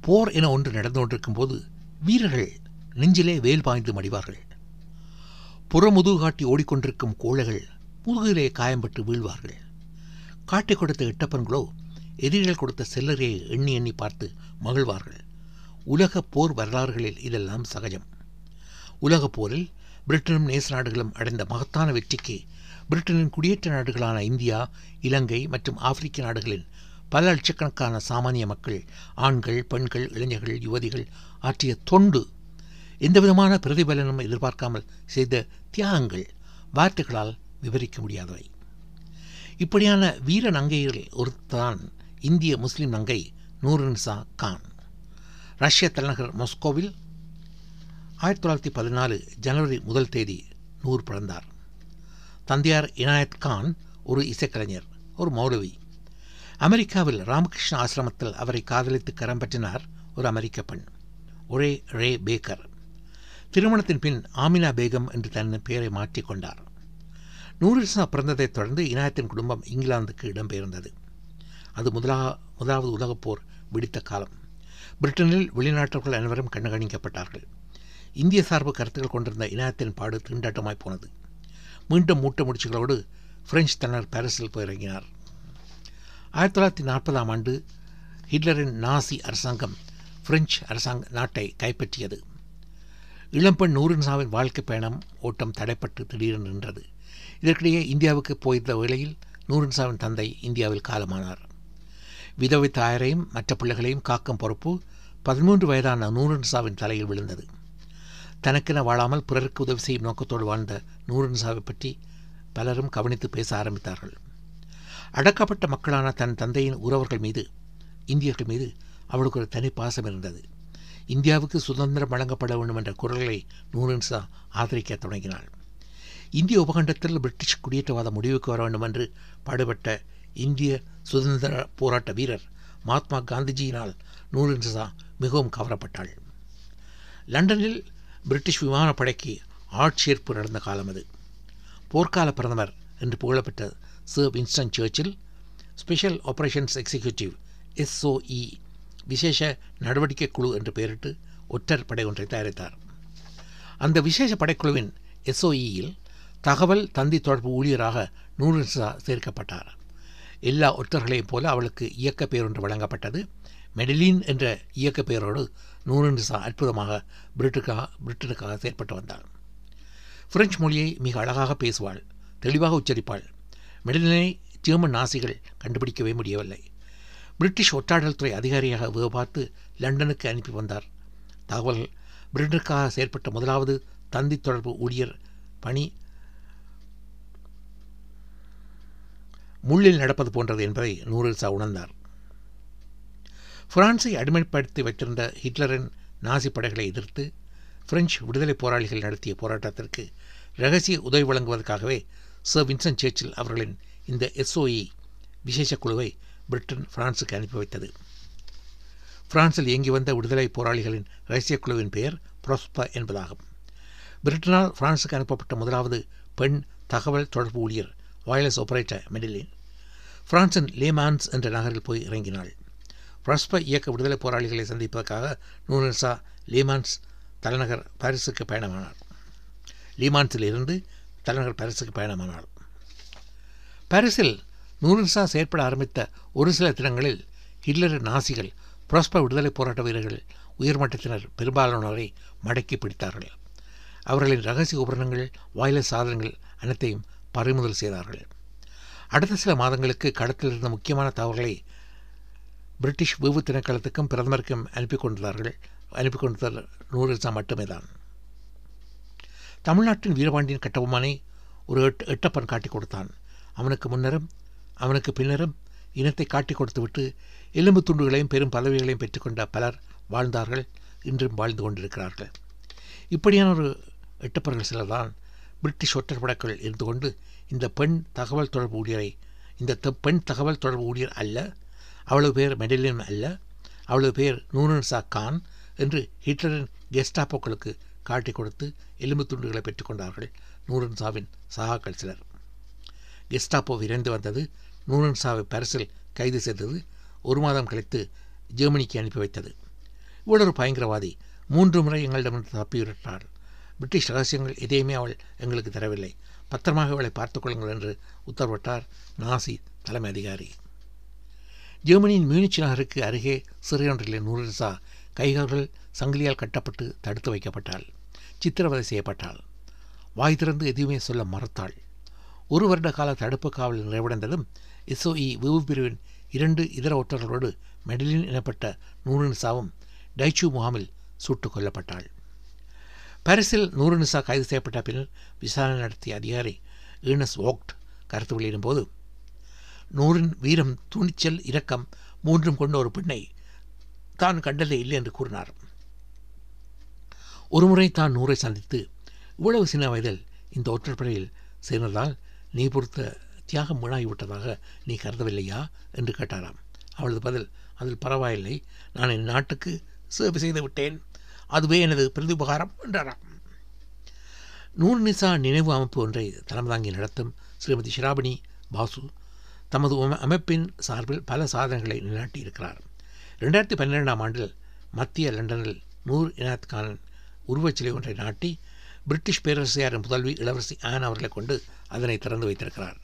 போர் என ஒன்று நடந்து கொண்டிருக்கும் போது வீரர்கள் நெஞ்சிலே வேல் பாய்ந்து மடிவார்கள். புறமுதுகு காட்டி ஓடிக்கொண்டிருக்கும் கோழைகள் முதுகிலே காயம்பட்டு வீழ்வார்கள். காட்டி கொடுத்த எட்டப்பன்களோ எதிரிகள் கொடுத்த செல்லரையை எண்ணி எண்ணி பார்த்து மகிழ்வார்கள். உலக போர் வரலாறுகளில் இதெல்லாம் சகஜம். உலகப் போரில் பிரிட்டனும் நேச நாடுகளும் அடைந்த மகத்தான வெற்றிக்கு பிரிட்டனின் குடியேற்ற நாடுகளான இந்தியா இலங்கை மற்றும் ஆப்பிரிக்க நாடுகளின் பல லட்சக்கணக்கான சாமானிய மக்கள் ஆண்கள் பெண்கள் இளைஞர்கள் யுவதிகள் ஆற்றிய தொண்டு. எந்தவிதமான பிரதிபலனும் எதிர்பார்க்காமல் செய்த தியாகங்கள் வார்த்தைகளால் விவரிக்க முடியாதவை. இப்படியான வீர நங்கைகள் ஒருத்தான் இந்திய முஸ்லிம் நங்கை நூருன்சா கான். ரஷ்ய தலைநகர் மாஸ்கோவில் ஆயிரத்தி தொள்ளாயிரத்தி பதினாலு ஜனவரி முதல் தேதி நூறு பிறந்தார். தந்தையார் இனாயத் கான் ஒரு இசைக்கலைஞர் ஒரு மௌலவி. அமெரிக்காவில் ராமகிருஷ்ண ஆசிரமத்தில் அவரை காதலித்து கரம் பற்றினார் ஒரு அமெரிக்க பெண். ஒரே ரே பேக்கர். திருமணத்தின் பின் ஆமினா பேகம் என்று தன் பெயரை மாற்றிக்கொண்டார் நூரிசா பிறந்ததைத் தொடர்ந்து இனாயத்தின் குடும்பம் இங்கிலாந்துக்கு இடம்பெயர்ந்தது. அது முதலா முதலாவது உலகப்போர் வெடித்த காலம். பிரிட்டனில் வெளிநாட்டவர்கள் அனைவரும் கண்காணிக்கப்பட்டார்கள். இந்திய சார்பு கருத்துக்கள் கொண்டிருந்த இனாயத்தின் பாடு திண்டாட்டமாய் போனது. மீண்டும் மூட்ட முடிச்சுகளோடு பிரெஞ்சு தன்னர் பாரிஸில் போய் இறங்கினார். ஆயிரத்தி தொள்ளாயிரத்தி நாற்பதாம் ஆண்டு ஹிட்லரின் நாசி அரசாங்கம் பிரெஞ்சு அரசாங்க நாட்டை கைப்பற்றியது. இளம்பெண் நூறுன்சாவின் வாழ்க்கை பயணம் ஓட்டம் தடைப்பட்டு திடீரென நின்றது. இதற்கிடையே இந்தியாவுக்கு போயிருந்த வேளையில் நூறுன்சாவின் தந்தை இந்தியாவில் காலமானார். விதவை தாயரையும் மற்ற பிள்ளைகளையும் காக்கும் பொறுப்பு பதிமூன்று வயதான நூறுன்சாவின் தலையில் விழுந்தது. தனக்கென வாழாமல் பிறருக்கு உதவி செய்யும் நோக்கத்தோடு வாழ்ந்த நூறுன்சாவை பற்றி பலரும் கவனித்து பேச ஆரம்பித்தார்கள். அடக்கப்பட்ட மக்களான தன் தந்தையின் உறவர்கள் மீது இந்தியர்கள் மீது அவளுக்கு ஒரு தனி பாசம் இருந்தது. இந்தியாவுக்கு சுதந்திரம் வழங்கப்பட வேண்டும் என்ற குரல்களை நூறுன்சா ஆதரிக்க தொடங்கினாள். இந்திய உபகண்டத்தில் பிரிட்டிஷ் குடியேற்றவாத முடிவுக்கு வர வேண்டும் என்று பாடுபட்ட இந்திய சுதந்திர போராட்ட வீரர் மகாத்மா காந்திஜியினால் நூலின்சா மிகவும் கவரப்பட்டாள். லண்டனில் பிரிட்டிஷ் விமானப்படைக்கு ஆட்சேர்ப்பு நடந்த காலம் அது. போர்க்கால பிரதமர் என்று புகழப்பட்ட sir Winston Churchill special operations executive SOE விசேஷ நடவடிக்கை குழு என்று பெயரிட்டு ஒற்றர் படை ஒன்றை தயாரித்தார். அந்த விசேஷ படைக்குழுவின் எஸ்ஓஇயில் தகவல் தந்தி தொடர்பு ஊழியராக நூறுசா சேர்க்கப்பட்டார். எல்லா ஒற்றர்களையும் போல அவளுக்கு இயக்க பெயர் ஒன்று வழங்கப்பட்டது. மெடலின் என்ற இயக்க பெயரோடு நூறுசா அற்புதமாக பிரிட்டுக்காக பிரிட்டனுக்காக செயற்பட்டு வந்தாள் பிரெஞ்சு மொழியை மிக அழகாக பேசுவாள் தெளிவாக உச்சரிப்பாள். மெடலினை ஜெர்மன் நாசிகள் கண்டுபிடிக்கவே முடியவில்லை. பிரிட்டிஷ் ஒற்றாடல் துறை அதிகாரியாக பார்த்து லண்டனுக்கு அனுப்பி வந்தார். தகவல் பிரிட்டனுக்காக செயற்பட்ட முதலாவது தந்தி தொடர்பு ஊழியர் பணி முள்ளில் நடப்பது போன்றது என்பதை நூரில்சா உணர்ந்தார். பிரான்ஸை அடிமைப்படுத்தி வைத்திருந்த ஹிட்லரின் நாசி படைகளை எதிர்த்து பிரெஞ்சு விடுதலை போராளிகள் நடத்திய போராட்டத்திற்கு ரகசிய உதவி வழங்குவதற்காகவே சர் வின்சென்ட் சேர்ச்சில் அவர்களின் இந்த எஸ்ஓஇ விசேஷ குழுவை பிரிட்டன் பிரான்சுக்கு அனுப்பி வைத்தது. பிரான்சில் இயங்கி வந்த விடுதலை போராளிகளின் ரகசிய குழுவின் பெயர் புரோஸ்பா என்பதாகும். பிரிட்டனால் பிரான்சுக்கு அனுப்பப்பட்ட முதலாவது பெண் தகவல் தொடர்பு ஊழியர் வயர்லெஸ் ஆபரேட்டர் மெடிலின் பிரான்சின் லேமான்ஸ் என்ற நகரில் போய் இறங்கினாள். பிரஸ்ப இயக்க விடுதலை போராளிகளை சந்திப்பதற்காக நூரன்சா லீமான்ஸ் தலைநகர் பாரிஸுக்கு பயணமானார். லீமான்ஸில் இருந்து தலைநகர் பாரிஸுக்கு பயணமானாள். பாரிஸில் நூறுசா செயற்பட ஆரம்பித்த ஒரு சில தினங்களில் ஹிட்லர் நாசிகள் புரஸ்ப விடுதலை போராட்ட வீரர்கள் உயர்மட்டத்தினர் பெரும்பாலானோரை மடக்கி பிடித்தார்கள். அவர்களின் ரகசிய உபகரணங்கள் வாயிலஸ் சாதனங்கள் அனைத்தையும் பறிமுதல் செய்தார்கள். அடுத்த சில மாதங்களுக்கு கடத்தில் இருந்த முக்கியமான தகவல்களை பிரிட்டிஷ் வீவு திணைக்களத்துக்கும் பிரதமருக்கும் அனுப்பி கொண்டார்கள் அனுப்பி கொண்டது நூறுசா மட்டுமே தான் தமிழ்நாட்டின் வீரபாண்டியன் கட்டபொம்மனை ஒரு எட் எட்டப்பன் காட்டி கொடுத்தான். அவனுக்கு முன்னரும் அவனுக்கு பின்னரும் இனத்தை காட்டி கொடுத்துவிட்டு எலும்பு துண்டுகளையும் பெரும் பதவிகளையும் பெற்றுக்கொண்ட பலர் வாழ்ந்தார்கள் இன்றும் வாழ்ந்து கொண்டிருக்கிறார்கள். இப்படியான ஒரு எட்டப்பர்கள் சிலர் தான் பிரிட்டிஷ் ஒற்றற்படைக்குள் இருந்து கொண்டு இந்த பெண் தகவல் தொடர்பு ஊழியரை இந்த பெண் தகவல் தொடர்பு ஊழியர் அல்ல அவ்வளவு பேர் மெடலின் அல்ல அவ்வளவு பேர் நூனன்சா கான் என்று ஹிட்லரின் கெஸ்டாப்போக்களுக்கு காட்டி கொடுத்து எலும்பு துண்டுகளை பெற்றுக்கொண்டார்கள். நூரன்சாவின் சகாக்கள் சிலர் கெஸ்டாப்போ விரைந்து வந்தது. நூரன்சாவை பரிசில் கைது செய்தது. ஒரு மாதம் கழித்து ஜெர்மனிக்கு அனுப்பி வைத்தது. இவ்வளவு பயங்கரவாதி. மூன்று முறை எங்களிடமிருந்து தப்பிவிட்டாள் பிரிட்டிஷ் ரகசியங்கள் எதையுமே அவள் எங்களுக்கு தரவில்லை. பத்திரமாக அவளை பார்த்துக் கொள்ளுங்கள் என்று உத்தரவிட்டார் நாசி தலைமை அதிகாரி. ஜெர்மனியின் மியூனிச் நகருக்கு அருகே சிறையொன்றில் நூரன்சா கைகால்கள் சங்கிலியால் கட்டப்பட்டு தடுத்து வைக்கப்பட்டாள். சித்திரவதை செய்யப்பட்டாள். வாய் திறந்து எதுவுமே சொல்ல மறுத்தாள். ஒரு வருட கால தடுப்பு காவல் நிறைவடைந்ததும் எஸ்ஓஇ விவு பிரிவின் இரண்டு இதர ஒற்றர்களோடு மெடலின் எனப்பட்ட நூறுநிசாவும் டைச்சு முகாமில் சுட்டுக் கொல்லப்பட்டாள். பாரிஸில் நூறுநிசா கைது செய்யப்பட்ட பின்னர் விசாரணை நடத்திய அதிகாரி ஈனஸ் ஓக்ட் கருத்து வெளியிடும்போது நூறின் வீரம் துணிச்சல் இரக்கம் மூன்றும் கொண்ட ஒரு பெண்ணை தான் கண்டதே இல்லை என்று கூறினார். ஒருமுறை தான் நூறை சந்தித்து இவ்வளவு சின்ன வயதில் இந்த ஒற்றற்படையில் சேர்ந்ததால் நீ பொறுத்த தியாகம் வீணாகிவிட்டதாக நீ கருதவில்லையா? என்று கேட்டாராம். அவளது பதில் அதில் பரவாயில்லை. நான் என் நாட்டுக்கு சேவை செய்து விட்டேன். அதுவே எனது பிரதிபகாரம் என்றாராம். நூர் நிசா நினைவு அமைப்பு ஒன்றை தலைமதாங்கி நடத்தும் ஸ்ரீமதி ஷிராபணி பாசு தமது அமைப்பின் சார்பில் பல சாதனைகளை நிலைநாட்டியிருக்கிறார். ரெண்டாயிரத்தி பன்னிரெண்டாம் ஆண்டில் மத்திய லண்டனில் நூர் இனாத் கான் உருவச்சிலை ஒன்றை நாட்டி பிரிட்டிஷ் பேரரசியாரின் புதல்வி இளவரசி ஆன் அவர்களை கொண்டு அதனை திறந்து வைத்திருக்கிறார்.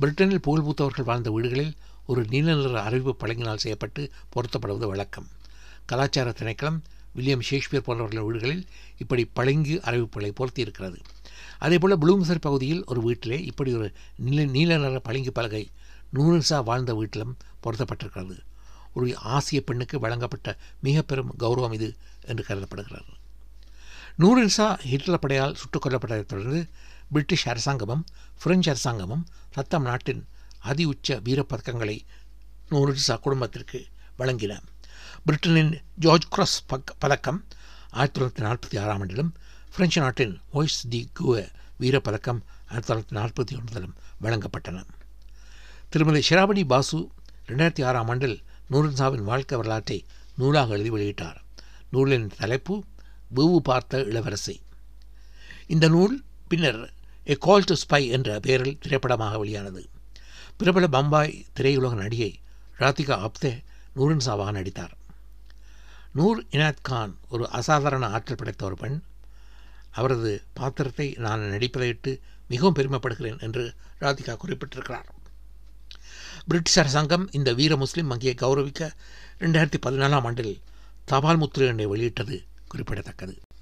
பிரிட்டனில் புகழ்பூத்தவர்கள் வாழ்ந்த வீடுகளில் ஒரு நீல நிற அறிவிப்பு பழங்கினால் செய்யப்பட்டு பொருத்தப்படுவது வழக்கம். கலாச்சார திணைக்களம் வில்லியம் ஷேக்ஸ்பியர் போன்றவர்களின் வீடுகளில் இப்படி பழங்கு அறிவிப்புகளை பொருத்தி இருக்கிறது அதேபோல் புளூம்சர் பகுதியில் ஒரு வீட்டிலே இப்படி ஒரு நீல நீல நிற பளிங்கு பலகை நூறுசா வாழ்ந்த வீட்டிலும் பொருத்தப்பட்டிருக்கிறது. ஒரு ஆசிய பெண்ணுக்கு வழங்கப்பட்ட மிக பெரும் கௌரவம் இது என்று கருதப்படுகிறது. நூரின்சா ஹிட்லர் படையால் சுட்டுக் கொல்லப்பட்டதைத் தொடர்ந்து பிரிட்டிஷ் அரசாங்கமும் பிரெஞ்சு அரசாங்கமும் தத்தம் நாட்டின் அதி உச்ச வீரப்பதக்கங்களை நூரின்சா குடும்பத்திற்கு வழங்கின. பிரிட்டனின் ஜார்ஜ் கிராஸ் பக் பதக்கம் ஆயிரத்தி தொள்ளாயிரத்தி நாற்பத்தி ஆறாம் ஆண்டிலும் பிரெஞ்சு நாட்டின் ஒய்ஸ் தி குவ வீரப்பதக்கம் ஆயிரத்தி தொள்ளாயிரத்தி நாற்பத்தி ஒன்பதிலும் வழங்கப்பட்டன. திருமதி ஷிராபணி பாசு ரெண்டாயிரத்தி ஆறாம் ஆண்டில் நூரின்சாவின் வாழ்க்கை வரலாற்றை நூலாக எழுதி வெளியிட்டார். நூலின் தலைப்பு பூவு பார்த்த இளவரசி. இந்த நூல் பின்னர் எ கால் டு ஸ்பை என்ற பெயரில் திரைப்படமாக வெளியானது. பிரபல பம்பாய் திரையுலக நடிகை ராதிகா ஆப்தே நூரின்சாவாக நடித்தார். நூர் இனாத் கான் ஒரு அசாதாரண ஆற்றல் படைத்த ஒரு பெண். அவரது பாத்திரத்தை நான் நடிப்பதையிட்டு மிகவும் பெருமைப்படுகிறேன் என்று ராதிகா குறிப்பிட்டிருக்கிறார். பிரிட்டிஷ் அரசாங்கம் இந்த வீர முஸ்லிம் வங்கியை கௌரவிக்க ரெண்டாயிரத்தி பதினாலாம் ஆண்டில் தபால் முத்திரை எண்ணை வெளியிட்டது. குறிப்பிடத்தக்கது.